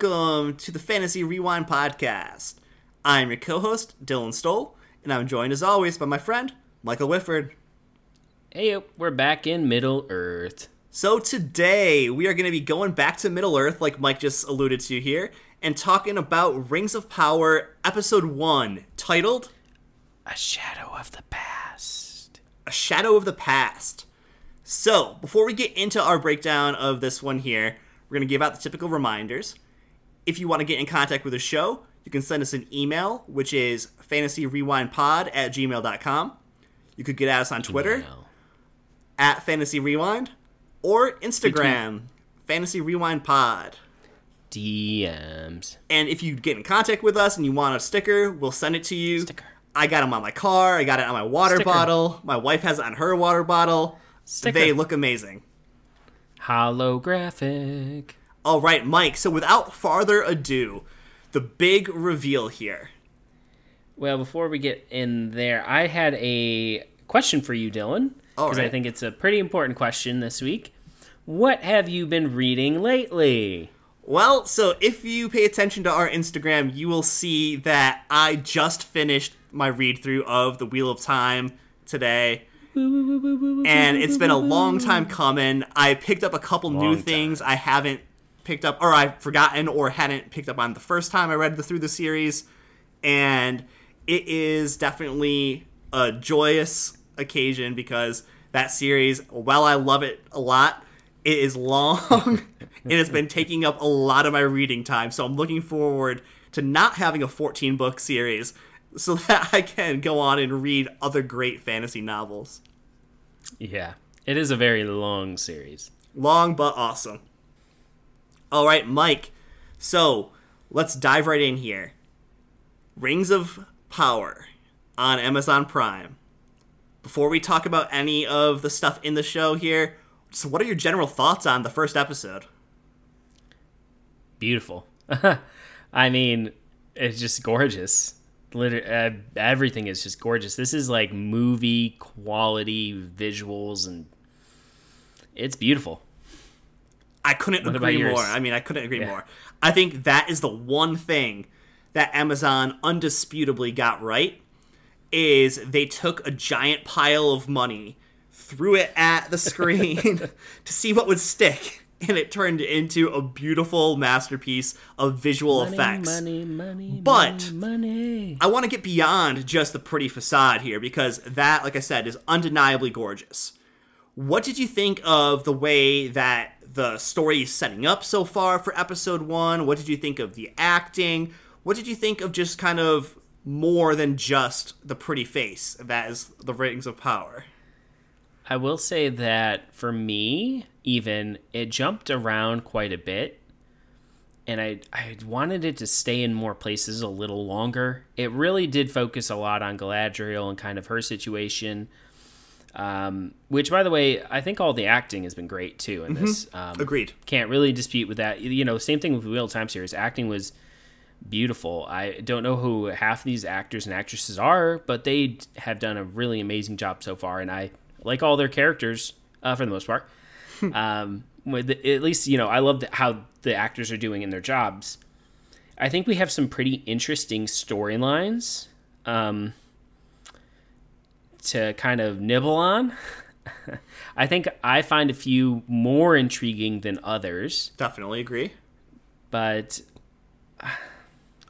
Welcome to the Fantasy Rewind Podcast. I'm your co host, Dylan Stoll, and I'm joined as always by my friend, Michael Whifford. Hey, we're back in Middle Earth. So, today we are going to be going back to Middle Earth, like Mike just alluded to here, and talking about Rings of Power, Episode 1, titled A Shadow of the Past. A Shadow of the Past. So, before we get into our breakdown of this one here, we're going to give out the typical reminders. If you want to get in contact with the show, you can send us an email, which is fantasyrewindpod at gmail.com. You could get at us on Twitter Email. at Fantasy Rewind or Instagram, Fantasy Rewind Pod. DMs. And if you get in contact with us and you want a sticker, we'll send it to you. Sticker. I got them on my car. I got it on my water Sticker. bottle. My wife has it on her water bottle. Sticker. They look amazing. Holographic. All right, Mike. So without farther ado, the big reveal here. Well, before we get in there, I had a question for you, Dylan. Because I think it's a pretty important question this week. What have you been reading lately? Well, so if you pay attention to our Instagram, you will see that I just finished my read through of The Wheel of Time today. And it's been a long time coming. I picked up a couple new Long things I haven't picked up, or I've forgotten, or hadn't picked up on the first time I read the, through the series. And it is definitely a joyous occasion because that series, while I love it a lot, it is long and it's been taking up a lot of my reading time. So I'm looking forward to not having a 14 book series so that I can go on and read other great fantasy novels. Yeah, it is a very long series. Long but awesome. All right, Mike. So let's dive right in here. Rings of Power on Amazon Prime. Before we talk about any of the stuff in the show here, so what are your general thoughts on the first episode? Beautiful. I mean, it's just gorgeous. Liter- uh, everything is just gorgeous. This is like movie quality visuals, and it's beautiful. I couldn't What agree more. I mean, I couldn't agree Yeah. more. I think that is the one thing that Amazon undisputably got right is they took a giant pile of money, threw it at the screen to see what would stick, and it turned into a beautiful masterpiece of visual effects. Money, money, But- money, money. I want to get beyond just the pretty facade here because that, like I said, is undeniably gorgeous. What did you think of the way that the story setting up so far for episode one? What did you think of the acting? What did you think of just kind of more than just the pretty face that is the Rings of Power? I will say that for me, even it jumped around quite a bit, and I I wanted it to stay in more places a little longer. It really did focus a lot on Galadriel and kind of her situation. Um, which, by the way, I think all the acting has been great too in this. Um, Agreed. can't really dispute with that. You know, same thing with Wheel of Time series. Acting was beautiful. I don't know who half these actors and actresses are, but they have done a really amazing job so far, and I like all their characters uh, for the most part. um, with the, at least you know, I love the, how the actors are doing in their jobs. I think we have some pretty interesting storylines um, to kind of nibble on. I think I find a few more intriguing than others Definitely agree. but uh,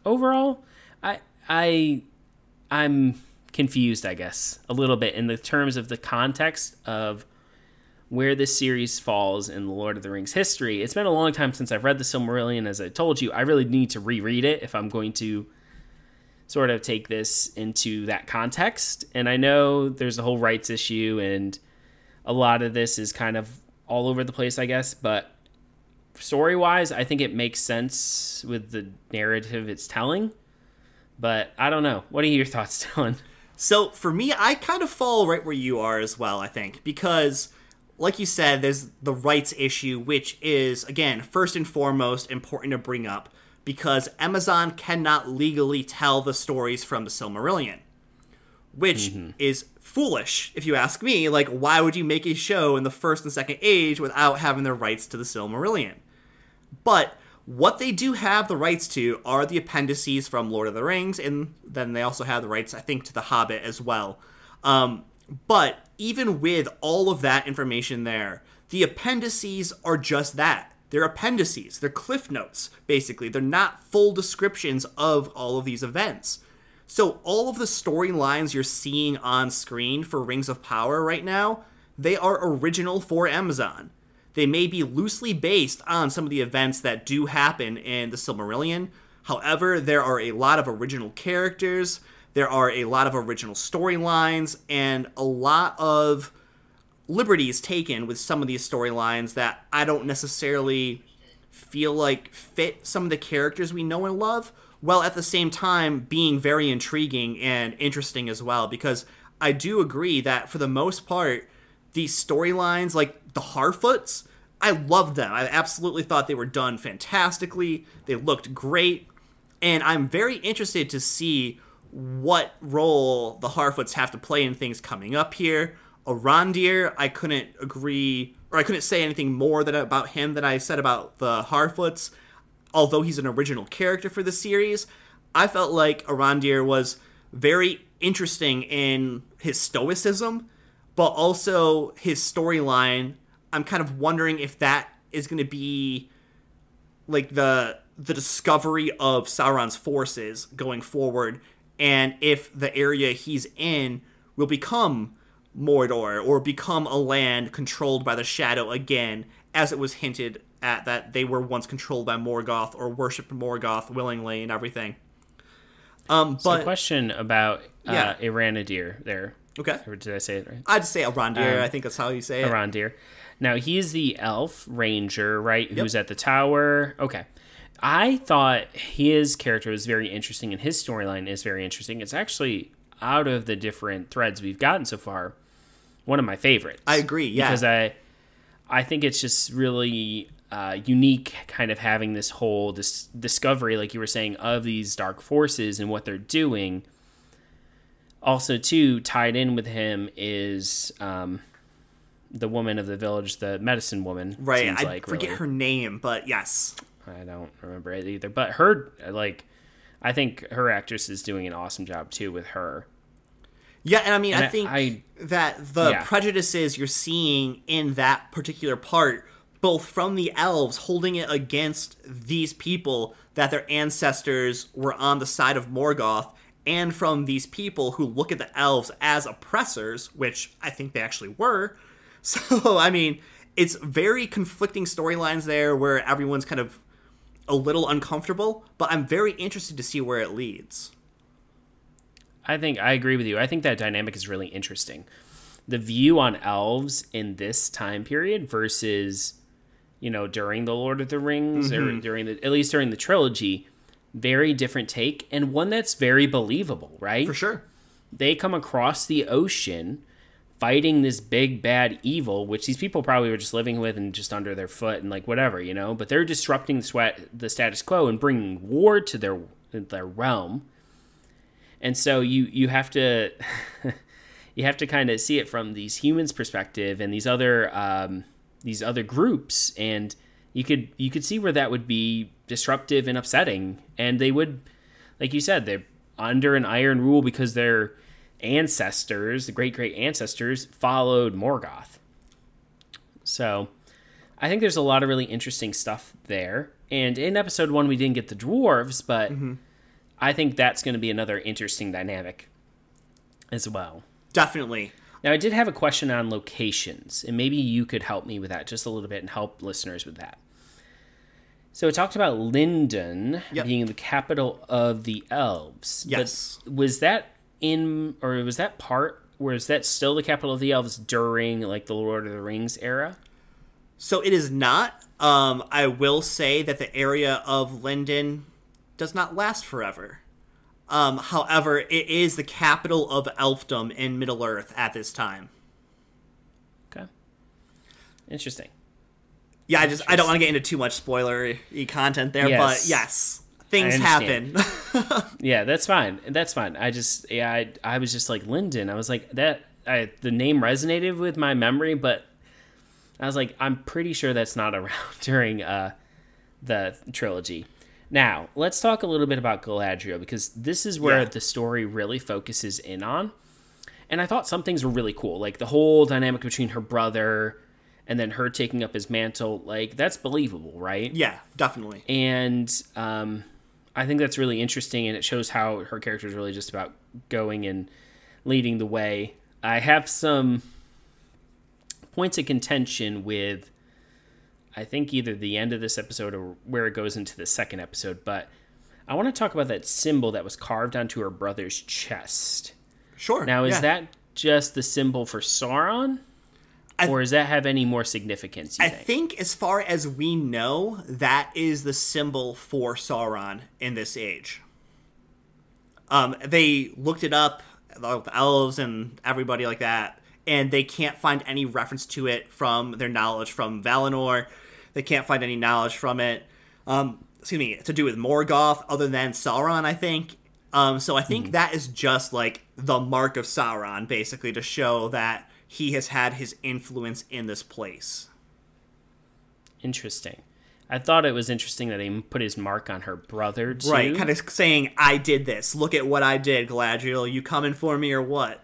overall i i i'm confused i guess a little bit in the terms of the context of where this series falls in the lord of the rings history it's been a long time since i've read the silmarillion as i told you i really need to reread it if i'm going to sort of take this into that context and i know there's a whole rights issue and a lot of this is kind of all over the place i guess but story wise, I think it makes sense with the narrative it's telling. But I don't know. What are your thoughts, Dylan? So for me, I kind of fall right where you are as well, I think, because like you said, there's the rights issue, which is, again, first and foremost important to bring up because Amazon cannot legally tell the stories from the Silmarillion, which is foolish, if you ask me. Like, why would you make a show in the first and second age without having the rights to the Silmarillion? but what they do have the rights to are the appendices from Lord of the Rings, and then they also have the rights, I think, to The Hobbit as well. Um, but even with all of that information there, the appendices are just that. They're appendices. They're cliff notes, basically. They're not full descriptions of all of these events. So all of the storylines you're seeing on screen for Rings of Power right now, they are original for Amazon. They may be loosely based on some of the events that do happen in the Silmarillion. However, there are a lot of original characters, there are a lot of original storylines, and a lot of liberties taken with some of these storylines that I don't necessarily feel like fit some of the characters we know and love, while at the same time being very intriguing and interesting as well. Because I do agree that for the most part, these storylines, like the Harfoots, I loved them. I absolutely thought they were done fantastically. They looked great. And I'm very interested to see what role the Harfoots have to play in things coming up here. Arondir, I couldn't agree, or I couldn't say anything more than about him than I said about the Harfoots. Although he's an original character for the series, I felt like Arondir was very interesting in his stoicism, but also his storyline. I'm kind of wondering if that is going to be like the the discovery of Sauron's forces going forward, and if the area he's in will become Mordor or become a land controlled by the Shadow again, as it was hinted at that they were once controlled by Morgoth or worshipped Morgoth willingly and everything. Um, So, but question about uh, Yeah. Iranadir there. okay, Or did I say it right? I'd say Arondir. Um, I think that's how you say it. Arondir. Now he's the elf ranger, right? Who's at the tower. Okay. I thought his character was very interesting and his storyline is very interesting. It's actually out of the different threads we've gotten so far, one of my favorites. I agree. Yeah, Because I I think it's just really uh, unique kind of having this whole this discovery, like you were saying, of these dark forces and what they're doing. Also, too, tied in with him is um, the woman of the village, the medicine woman. right. I like, forget really. her name, but yes, I don't remember it either. But her, like, I think her actress is doing an awesome job too with her. Yeah, and I mean, And I think I- that the Yeah. prejudices you're seeing in that particular part, both from the elves holding it against these people that their ancestors were on the side of Morgoth, and from these people who look at the elves as oppressors, which I think they actually were. So, I mean, it's very conflicting storylines there where everyone's kind of a little uncomfortable, but I'm very interested to see where it leads. I think I agree with you. I think that dynamic is really interesting. The view on elves in this time period versus, you know, during the Lord of the Rings or mm-hmm. during the at least during the trilogy, very different take and one that's very believable, right? For sure. They come across the ocean fighting this big bad evil, which these people probably were just living with and just under their foot and like whatever, you know. But they're disrupting the, sweat, the status quo and bringing war to their their realm. And so you you have to you have to kind of see it from these humans' perspective and these other um, these other groups, and you could you could see where that would be disruptive and upsetting, and they would, like you said, they're under an iron rule because their ancestors, the great great ancestors, followed Morgoth. So, I think there's a lot of really interesting stuff there. And in episode one, we didn't get the dwarves, but I think that's going to be another interesting dynamic as well. Definitely. Now, I did have a question on locations, and maybe you could help me with that just a little bit and help listeners with that. So it talked about Lindon Yep. being the capital of the elves. but Yes. was that in, or was that part, was that still the capital of the elves during like the Lord of the Rings era? So it is not. Um, I will say that the area of Lindon does not last forever. Um, however, it is the capital of elfdom in Middle Earth at this time. Okay. Interesting. Yeah, I just I don't want to get into too much spoiler content there, but Yes. yes, things happen. Yeah, that's fine. That's fine. I just yeah, I, I was just like Lindon. I was like that. I, the name resonated with my memory, but I was like, I'm pretty sure that's not around during uh the trilogy. Now, let's talk a little bit about Galadriel because this is where Yeah. the story really focuses in on. And I thought some things were really cool, like the whole dynamic between her brother and then her taking up his mantle. Like that's believable, right? Yeah, definitely. and um, I think that's really interesting, and it shows how her character is really just about going and leading the way. I have some points of contention with, I think either the end of this episode or where it goes into the second episode, but I want to talk about that symbol that was carved onto her brother's chest. Sure. Now, is yeah. that just the symbol for Sauron? I- or does that have any more significance? I think? think, as far as we know, that is the symbol for Sauron in this age. Um, they looked it up, the elves and everybody like that, and they can't find any reference to it from their knowledge from Valinor. They can't find any knowledge from it. Um, excuse me, to do with Morgoth, other than Sauron, I think. Um, so I think that is just like the mark of Sauron, basically, to show that he has had his influence in this place. Interesting. I thought it was interesting that he put his mark on her brother too. Right, kind of saying, I did this. Look at what I did, Galadriel. You coming for me or what?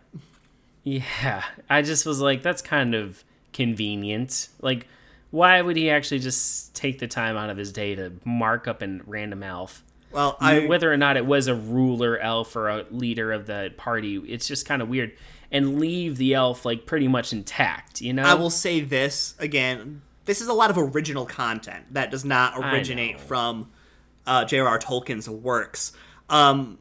Yeah, I just was like, that's kind of convenient. Like, why would he actually just take the time out of his day to mark up a random elf? Well, I Whether or not it was a ruler elf or a leader of the party, it's just kind of weird. And leave the elf like pretty much intact, you know? I will say this again. This is a lot of original content that does not originate from uh, J.R.R. Tolkien's works. Um,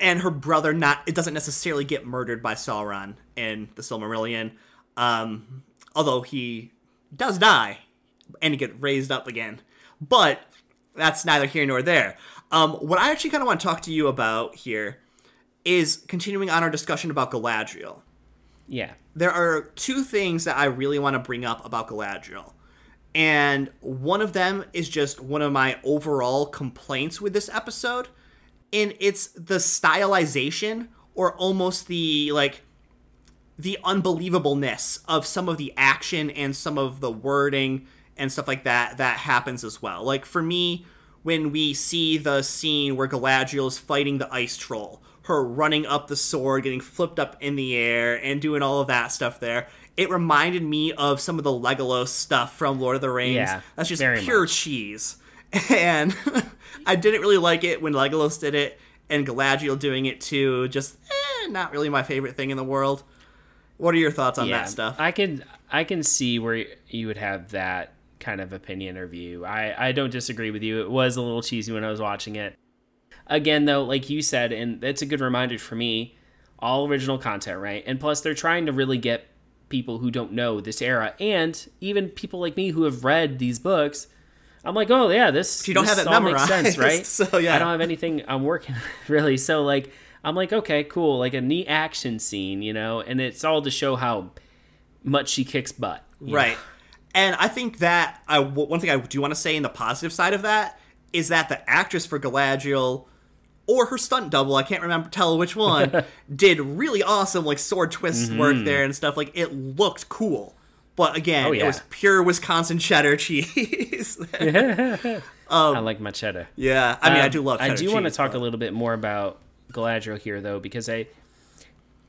and her brother not it doesn't necessarily get murdered by Sauron in the Silmarillion. Um, although he does die and get raised up again. But that's neither here nor there. Um, what I actually kind of want to talk to you about here is continuing on our discussion about Galadriel yeah. there are two things that I really want to bring up about Galadriel. And one of them is just one of my overall complaints with this episode. And it's the stylization or almost the like the unbelievableness of some of the action and some of the wording and stuff like that that happens as well. Like for me, when we see the scene where Galadriel is fighting the ice troll, her running up the sword, getting flipped up in the air, and doing all of that stuff there, it reminded me of some of the Legolas stuff from Lord of the Rings. Yeah, That's just pure much. cheese. And I didn't really like it when Legolas did it, and Galadriel doing it too. Just eh, not really my favorite thing in the world. What are your thoughts on that stuff? I can I can see where you would have that kind of opinion or view. I I don't disagree with you. It was a little cheesy when I was watching it. Again, though, like you said, and that's a good reminder for me. All original content, right? And plus, they're trying to really get people who don't know this era, and even people like me who have read these books. I'm like, oh yeah, this. you don't this have it all makes sense, memorized, right? so, yeah. I don't have anything I'm working really. So like, I'm like, okay, cool, like a neat action scene, you know, and it's all to show how much she kicks butt, you know? Right. And I think that I one thing I do want to say in the positive side of that is that the actress for Galadriel or her stunt double, I can't remember tell which one, did really awesome like sword twist Mm-hmm. work there and stuff. Like it looked cool. But again, Oh, it was pure Wisconsin cheddar cheese. I like my cheddar. yeah, I mean I Um, do love. I do want to talk but- a little bit more about Galadriel here, though, because I,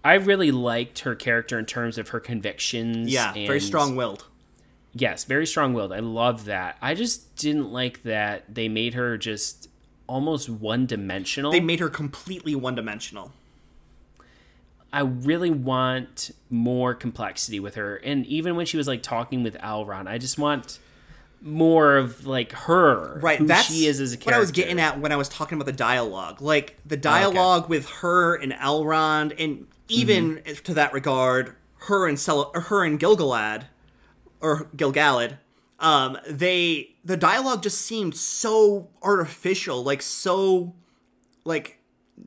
I really liked her character in terms of her convictions. Yeah, very strong-willed. Yes, very strong-willed. I love that. I just didn't like that they made her just almost one-dimensional. They made her completely one-dimensional. I really want more complexity with her. And even when she was like talking with Elrond, I just want more of like her, Right, Who that's she is as a character. what I was getting at when I was talking about the dialogue. Like the dialogue with her and Elrond, and even Mm-hmm. to that regard, her and or her and Gilgalad, or Gilgalad. Um, they the dialogue just seemed so artificial, like so, like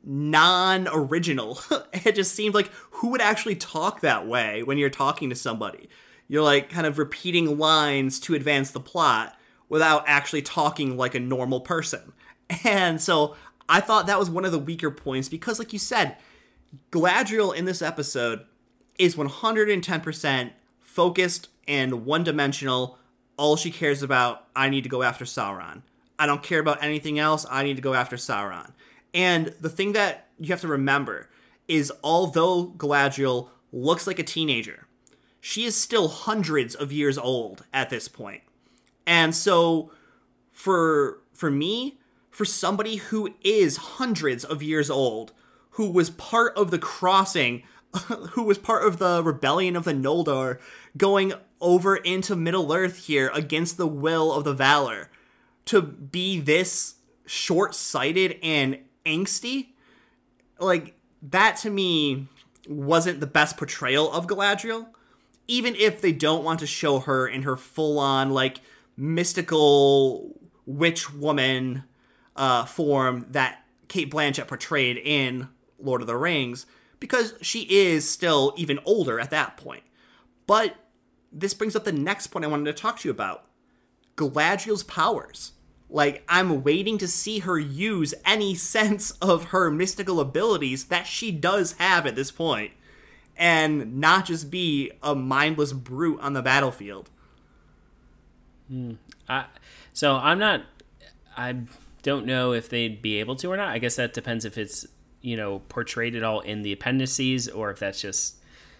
non-original. it just seemed like who would actually talk that way when you're talking to somebody. You're like kind of repeating lines to advance the plot without actually talking like a normal person. And so I thought that was one of the weaker points because like you said, Galadriel in this episode is 110% focused and one-dimensional all she cares about, I need to go after Sauron. I don't care about anything else. I need to go after Sauron. And the thing that you have to remember is although Galadriel looks like a teenager, she is still hundreds of years old at this point. And so for for me, for somebody who is hundreds of years old, who was part of the crossing, who was part of the rebellion of the Noldor, going over into Middle Earth here against the will of the Valar, to be this short-sighted and angsty, like that to me wasn't the best portrayal of Galadriel. Even if they don't want to show her in her full-on like mystical witch woman uh, form that Cate Blanchett portrayed in Lord of the Rings, because she is still even older at that point. But this brings up the next point I wanted to talk to you about Galadriel's powers. Like, I'm waiting to see her use any sense of her mystical abilities that she does have at this point, and not just be a mindless brute on the battlefield. Hmm. I, so I'm not. I don't know if they'd be able to or not. I guess that depends if it's you know portrayed at all in the appendices or if that's just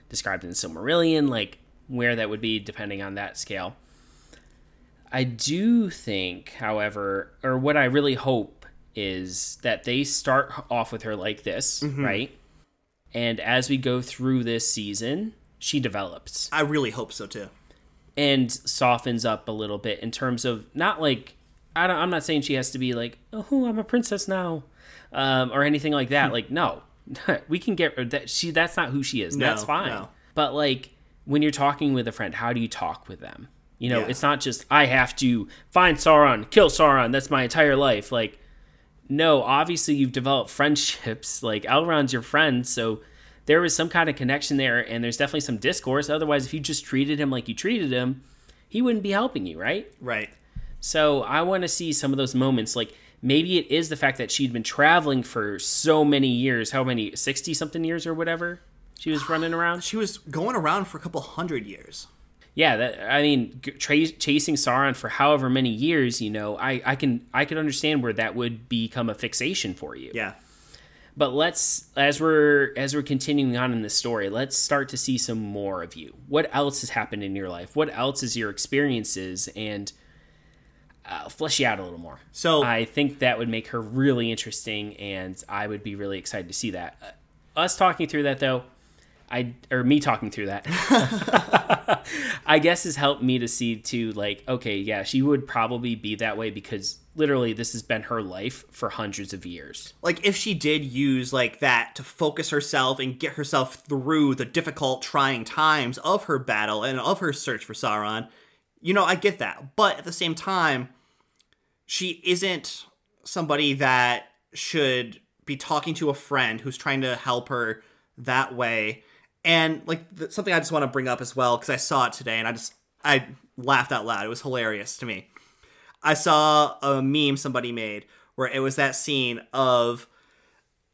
described in Silmarillion, like where that would be depending on that scale. I do think, however, or what I really hope is that they start off with her like this, mm-hmm. right? And as we go through this season, she develops I really hope so too. and softens up a little bit in terms of not like I don't, I'm not saying she has to be like oh I'm a princess now um, or anything like that. like no, we can get that she that's not who she is. No, that's fine. no. But like when you're talking with a friend, how do you talk with them? You know, Yeah. it's not just I have to find Sauron, kill Sauron. That's my entire life. Like no, obviously you've developed friendships. Like Elrond's your friend, so there was some kind of connection there, and there's definitely some discourse. Otherwise, if you just treated him like you treated him, he wouldn't be helping you, right? Right. So I want to see some of those moments. Like maybe it is the fact that she'd been traveling for so many years. How many? Sixty something years or whatever. She was running around. She was going around for a couple hundred years. Yeah, that I mean, tra- chasing Sauron for however many years. You know, I I can I can understand where that would become a fixation for you. Yeah. But let's as we're as we're continuing on in this story, let's start to see some more of you. What else has happened in your life? What else is your experiences and uh, flesh you out a little more. So- I think that would make her really interesting, and I would be really excited to see that. Uh, us talking through that though, I or me talking through that, I guess has helped me to see too. Like, okay, yeah, she would probably be that way because literally this has been her life for hundreds of years. like if she did use like that to focus herself and get herself through the difficult trying times of her battle and of her search for Sauron you know I get that but at the same time she isn't somebody that should be talking to a friend who's trying to help her that way and like th- something I just want to bring up as well because I saw it today and I just I laughed out loud it was hilarious to me I saw a meme somebody made where it was that scene of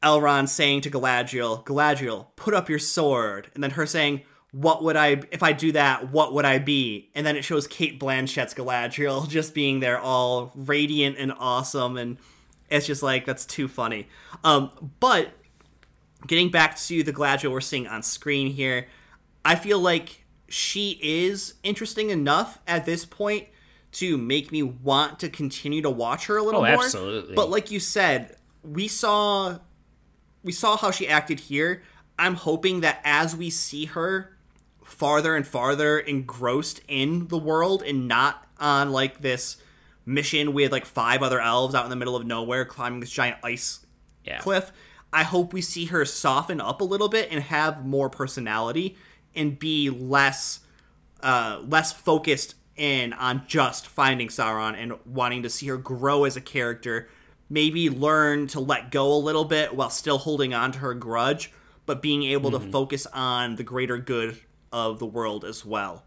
Elrond saying to Galadriel, Galadriel, put up your sword. And then her saying, What would I, if I do that, what would I be? And then it shows Cate Blanchett's Galadriel just being there all radiant and awesome. And it's just like, that's too funny. Um, but getting back to the Galadriel we're seeing on screen here, I feel like she is interesting enough at this point to make me want to continue to watch her a little Oh, more. absolutely. But like you said, we saw we saw how she acted here. I'm hoping that as we see her farther and farther engrossed in the world and not on like this mission with like five other elves out in the middle of nowhere climbing this giant ice Yeah. cliff. I hope we see her soften up a little bit and have more personality and be less uh, less focused in on just finding Sauron and wanting to see her grow as a character. Maybe learn to let go a little bit while still holding on to her grudge, but being able to focus on the greater good of the world as well.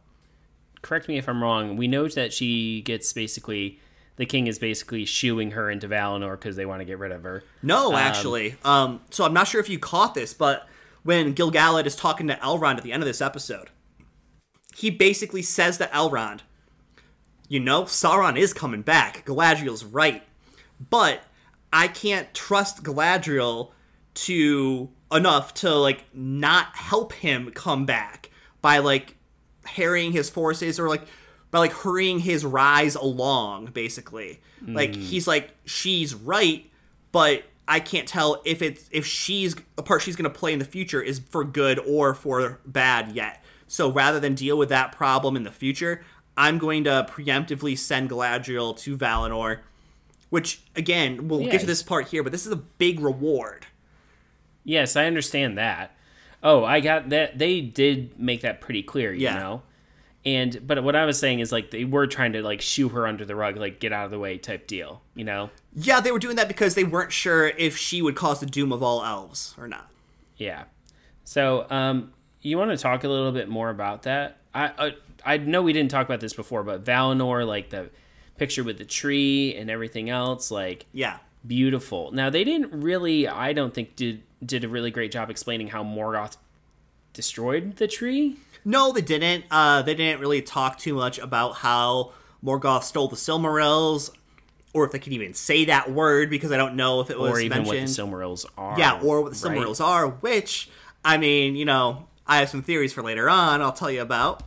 correct me if I'm wrong. We know that she gets basically the king is basically shooing her into Valinor because they want to get rid of her. No, actually. Um, so I'm not sure if you caught this, but when Gilgalad is talking to Elrond at the end of this episode, he basically says to Elrond, you know, Sauron is coming back. Galadriel's right. But I can't trust Galadriel to enough to like not help him come back by like harrying his forces or like by like hurrying his rise along basically. Like hmm. he's like she's right, but I can't tell if it's if she's a part she's going to play in the future is for good or for bad yet. So rather than deal with that problem in the future, I'm going to preemptively send Galadriel to Valinor, which again we'll get to this part here, but this is a big reward. Yes, I understand that. Oh, I got that. They did make that pretty clear, you Yeah. know. And but what I was saying is like they were trying to like shoo her under the rug, like get out of the way type deal, you know. Yeah, they were doing that because they weren't sure if she would cause the doom of all elves or not. Yeah. So, um, you want to talk a little bit more about that? I, I I know we didn't talk about this before, but Valinor, like the picture with the tree and everything else, like Yeah. beautiful. Now they didn't really, I don't think did did a really great job explaining how Morgoth destroyed the tree. No, they didn't. Uh, they didn't really talk too much about how Morgoth stole the Silmarils, or if they could even say that word because I don't know if it was or even mentioned. what the Silmarils are. yeah, or what the right? Silmarils are. Which I mean, you know, I have some theories for later on. I'll tell you about.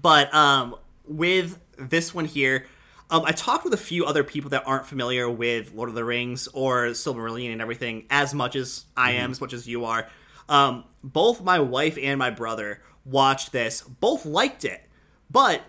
But um, with this one here, um, I talked with a few other people that aren't familiar with Lord of the Rings or Silmarillion and everything as much as I am, as much as you are. Um, both my wife and my brother watched this. Both liked it, but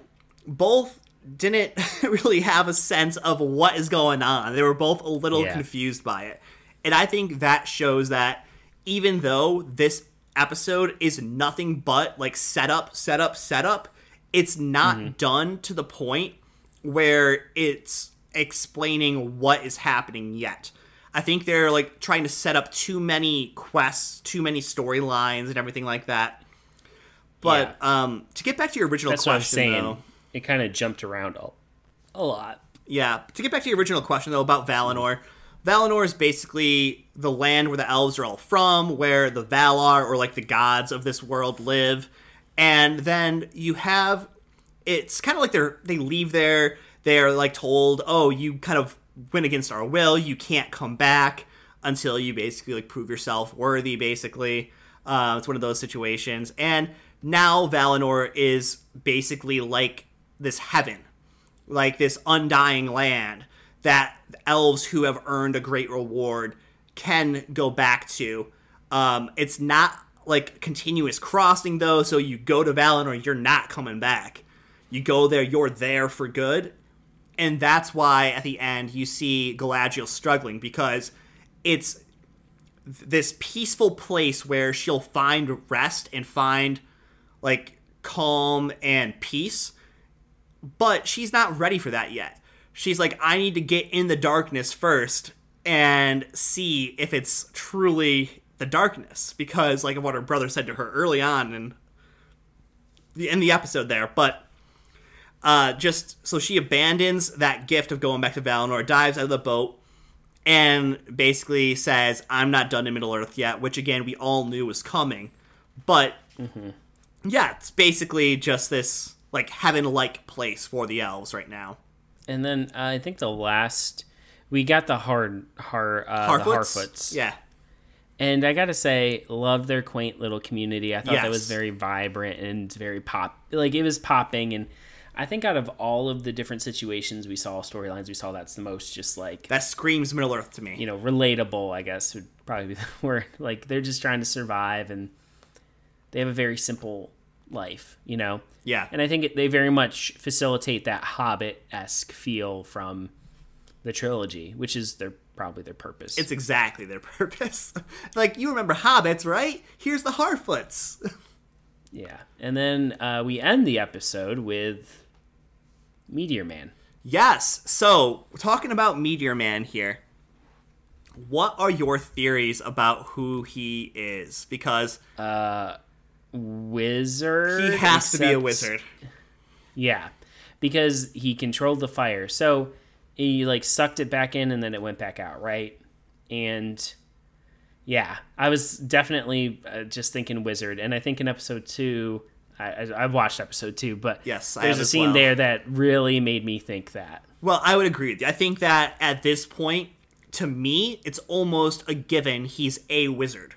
both didn't really have a sense of what is going on. They were both a little Yeah. confused by it. And I think that shows that even though this episode is nothing but like setup, setup, setup, it's not done to the point where it's explaining what is happening yet. I think they're like trying to set up too many quests, too many storylines, and everything like that. But um, to get back to your original That's what I was question, saying. though, It kind of jumped around a, a lot. yeah, to get back to your original question though about Valinor, Valinor is basically the land where the elves are all from, where the Valar or like the gods of this world live, and then you have it's kind of like they're they leave there. They're like told, oh, you kind of went against our will. You can't come back until you basically like prove yourself worthy. Basically, uh, it's one of those situations, and now Valinor is basically like this heaven like this undying land that elves who have earned a great reward can go back to. Um, it's not like continuous crossing though, so you go to Valinor, you're not coming back. You go there, you're there for good, and that's why at the end you see Galadriel struggling because it's this peaceful place where she'll find rest and find like calm and peace but she's not ready for that yet. She's like, I need to get in the darkness first and see if it's truly the darkness because, like, of what her brother said to her early on in the in the episode there. But uh, just so she abandons that gift of going back to Valinor, dives out of the boat, and basically says, "I'm not done in Middle Earth yet," which again we all knew was coming, but yeah, it's basically just this like heaven-like place for the elves right now. And then uh, I think the last we got the hard har uh, the Harfoots. Yeah, And I gotta say, love their quaint little community. I thought that was very vibrant and very pop. Like it was popping, and I think out of all of the different situations we saw, storylines we saw, that's the most just like that screams Middle Earth to me. you know relatable. I guess would probably be the word. Like they're just trying to survive, and they have a very simple life. You know. yeah, And I think it, they very much facilitate that Hobbit esque feel from the trilogy, which is their probably their purpose. it's exactly their purpose. like you remember hobbits, right? Here's the Harfoots. yeah. And then uh, we end the episode with Meteor Man. yes. So talking about Meteor Man here. What are your theories about who he is? Because uh, Wizard. he has to be a wizard. Yeah, because he controlled the fire. So he like sucked it back in and then it went back out, right? And yeah, I was definitely uh, just thinking wizard. And I think in episode two, I, I've watched episode two, but Yes, there's a scene well. there that really made me think that. Well, I would agree with you. I think that at this point, to me, it's almost a given he's a wizard.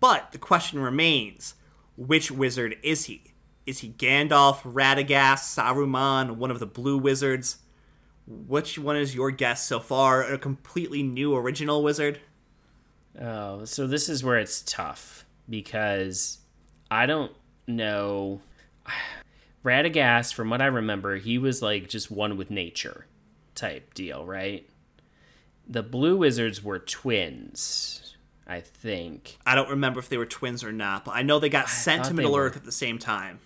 But the question remains which wizard is he? Is he Gandalf, Radagast, Saruman, one of the blue wizards? Which one is your guess so far? A completely new original wizard? Oh, so this is where it's tough because I don't know. Radagast, from what I remember, he was like just one with nature type deal, right? The Blue Wizards were twins, I think. I don't remember if they were twins or not, but I know they got sent to Middle were. Earth at the same time.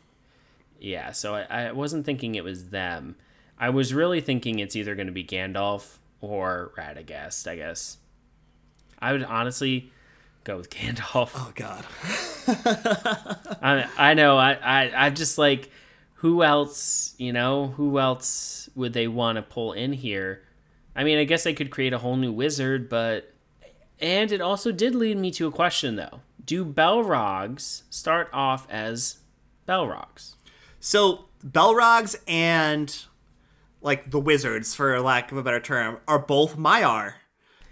Yeah, so I, I wasn't thinking it was them. I was really thinking it's either going to be Gandalf or Radagast, I guess. I would honestly go with Gandalf. Oh, God. I, I know. I, I, I just like, who else, you know, who else would they want to pull in here? I mean, I guess they could create a whole new wizard, but. And it also did lead me to a question, though. Do Belrogs start off as Belrogs? So Belrogs and like the wizards, for lack of a better term, are both Maiar.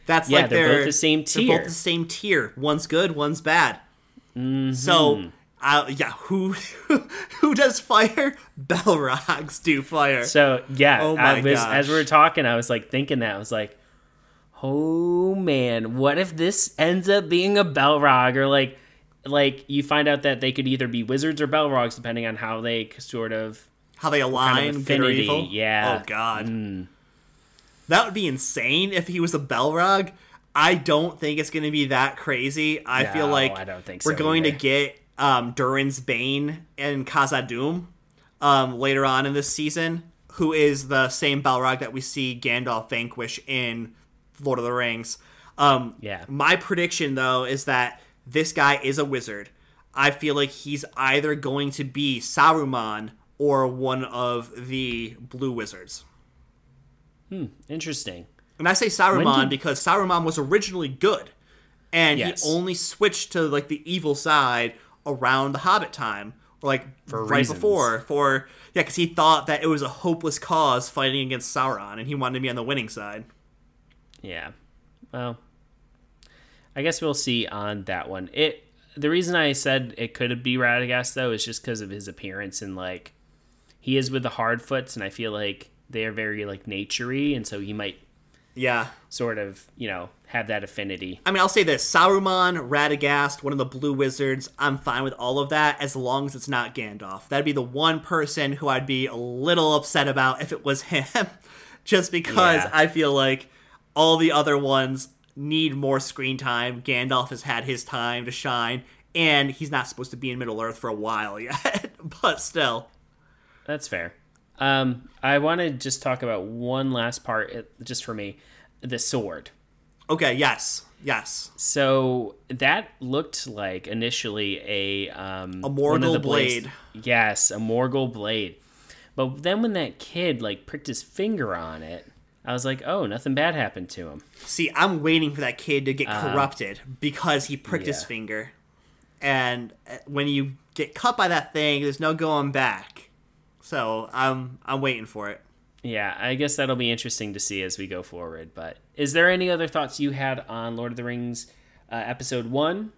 That's Yeah, like they're both the same They're tier. both the same tier. One's good, one's bad. Mm-hmm. So, uh, yeah, who who does fire? Belrogs do fire. So yeah, Oh I my was, as we gosh. were talking, I was like thinking that I was like, oh man, what if this ends up being a Belrog or like, like you find out that they could either be wizards or Belrogs depending on how they sort of. How they align, good or evil. yeah. Oh God, Mm. That would be insane if he was a Belrog. I don't think it's going to be that crazy. I feel like I don't think we're so going to get um, Durin's Bane and Khazad-dûm um, later on in this season, who is the same Balrog that we see Gandalf vanquish in Lord of the Rings. Um, Yeah. My prediction, though, is that this guy is a wizard. I feel like he's either going to be Saruman or one of the blue wizards. Hmm, interesting. And I say Saruman did- because Saruman was originally good, and Yes. he only switched to like the evil side around the Hobbit time, or like right reasons. before. For yeah, because he thought that it was a hopeless cause fighting against Sauron, and he wanted to be on the winning side. Yeah. Well, I guess we'll see on that one. It. The reason I said it could be Radagast though is just because of his appearance and like he is with the Harfoots, and I feel like they are very like naturey, and so he might Yeah. sort of you know have that affinity. I mean, I'll say this: Saruman, Radagast, one of the Blue Wizards. I'm fine with all of that as long as it's not Gandalf. That'd be the one person who I'd be a little upset about if it was him, just because Yeah. I feel like all the other ones need more screen time. Gandalf has had his time to shine, and he's not supposed to be in Middle Earth for a while yet. but still, That's fair. Um, I want to just talk about one last part, uh, just for me, the sword. okay, yes, yes, So that looked like initially a um, A Morgul blade. Yes, a Morgul blade. But then when that kid like pricked his finger on it, I was like, oh, nothing bad happened to him. See, I'm waiting for that kid to get corrupted because he pricked his Uh-huh. finger. And uh, when you get cut by that thing, there's no going back. So I'm I'm waiting for it. Yeah, I guess that'll be interesting to see as we go forward. But is there any other thoughts you had on Lord of the Rings uh, episode one?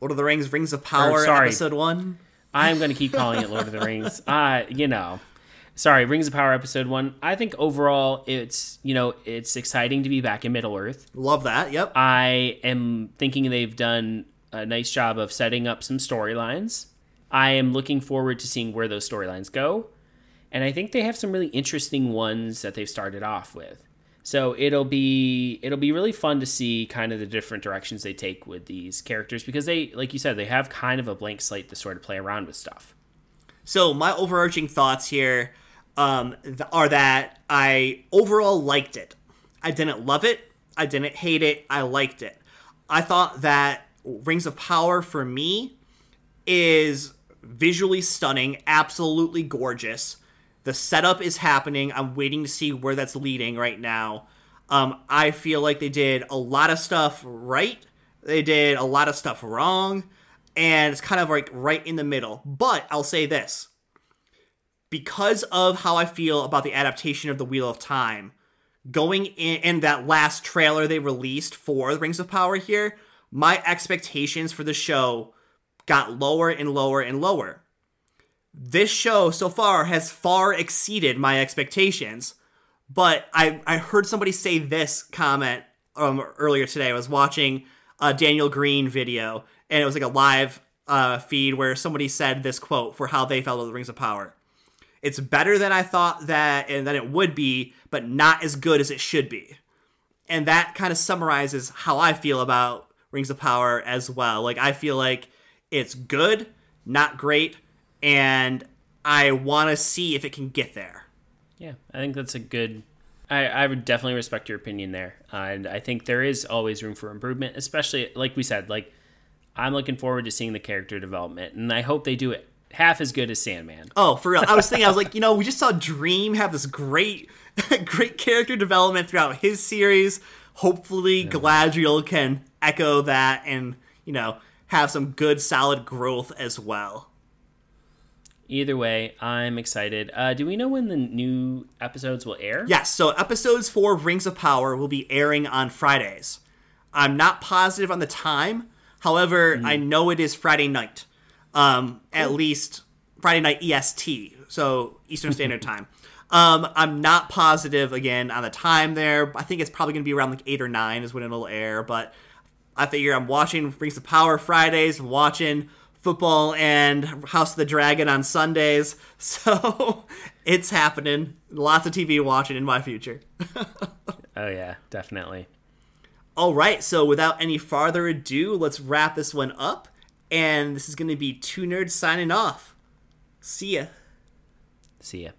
Lord of the Rings: Rings of Power, sorry. episode one. I'm going to keep calling it Lord of the Rings. Uh, you know, sorry, Rings of Power episode one. I think overall it's, you know, it's exciting to be back in Middle Earth. Love that. Yep. I am thinking they've done a nice job of setting up some storylines. I am looking forward to seeing where those storylines go. And I think they have some really interesting ones that they've started off with. So it'll be it'll be really fun to see kind of the different directions they take with these characters because they like you said they have kind of a blank slate to sort of play around with stuff. So my overarching thoughts here um, are that I overall liked it. I didn't love it. I didn't hate it. I liked it. I thought that Rings of Power for me is visually stunning, absolutely gorgeous. The setup is happening. I'm waiting to see where that's leading right now. Um, I feel like they did a lot of stuff right. They did a lot of stuff wrong. And it's kind of like right in the middle. But I'll say this because of how I feel about the adaptation of the Wheel of Time, going in, that last trailer they released for the Rings of Power here, my expectations for the show got lower and lower and lower. This show so far has far exceeded my expectations, but I, I heard somebody say this comment um, earlier today. I was watching a Daniel Greene video, and it was like a live uh, feed where somebody said this quote for how they felt about the Rings of Power. It's better than I thought that and that it would be, but not as good as it should be. And that kind of summarizes how I feel about Rings of Power as well. Like I feel like it's good, not great, and I want to see if it can get there. Yeah, I think that's a good. I, I would definitely respect your opinion there, uh, and I think there is always room for improvement, especially like we said. Like I'm looking forward to seeing the character development, and I hope they do it half as good as Sandman. Oh, for real. I was thinking, I was like, you know, we just saw Dream have this great, great character development throughout his series. Hopefully, yeah. Galadriel can echo that and, you know, have some good, solid growth as well. Either way, I'm excited. Uh, do we know when the new episodes will air? Yes, so episodes for Rings of Power will be airing on Fridays. I'm not positive on the time. However, mm. I know it is Friday night um, cool. at least Friday night EST, so Eastern Standard Time. Um, I'm not positive again on the time there. I think it's probably going to be around like eight or nine is when it'll air. But I figure I'm watching Rings of Power Fridays, watching football and House of the Dragon on Sundays. So it's happening. Lots of TV watching in my future. oh yeah, definitely. All right. So without any farther ado, let's wrap this one up. And this is going to be two nerds signing off. See ya. See ya.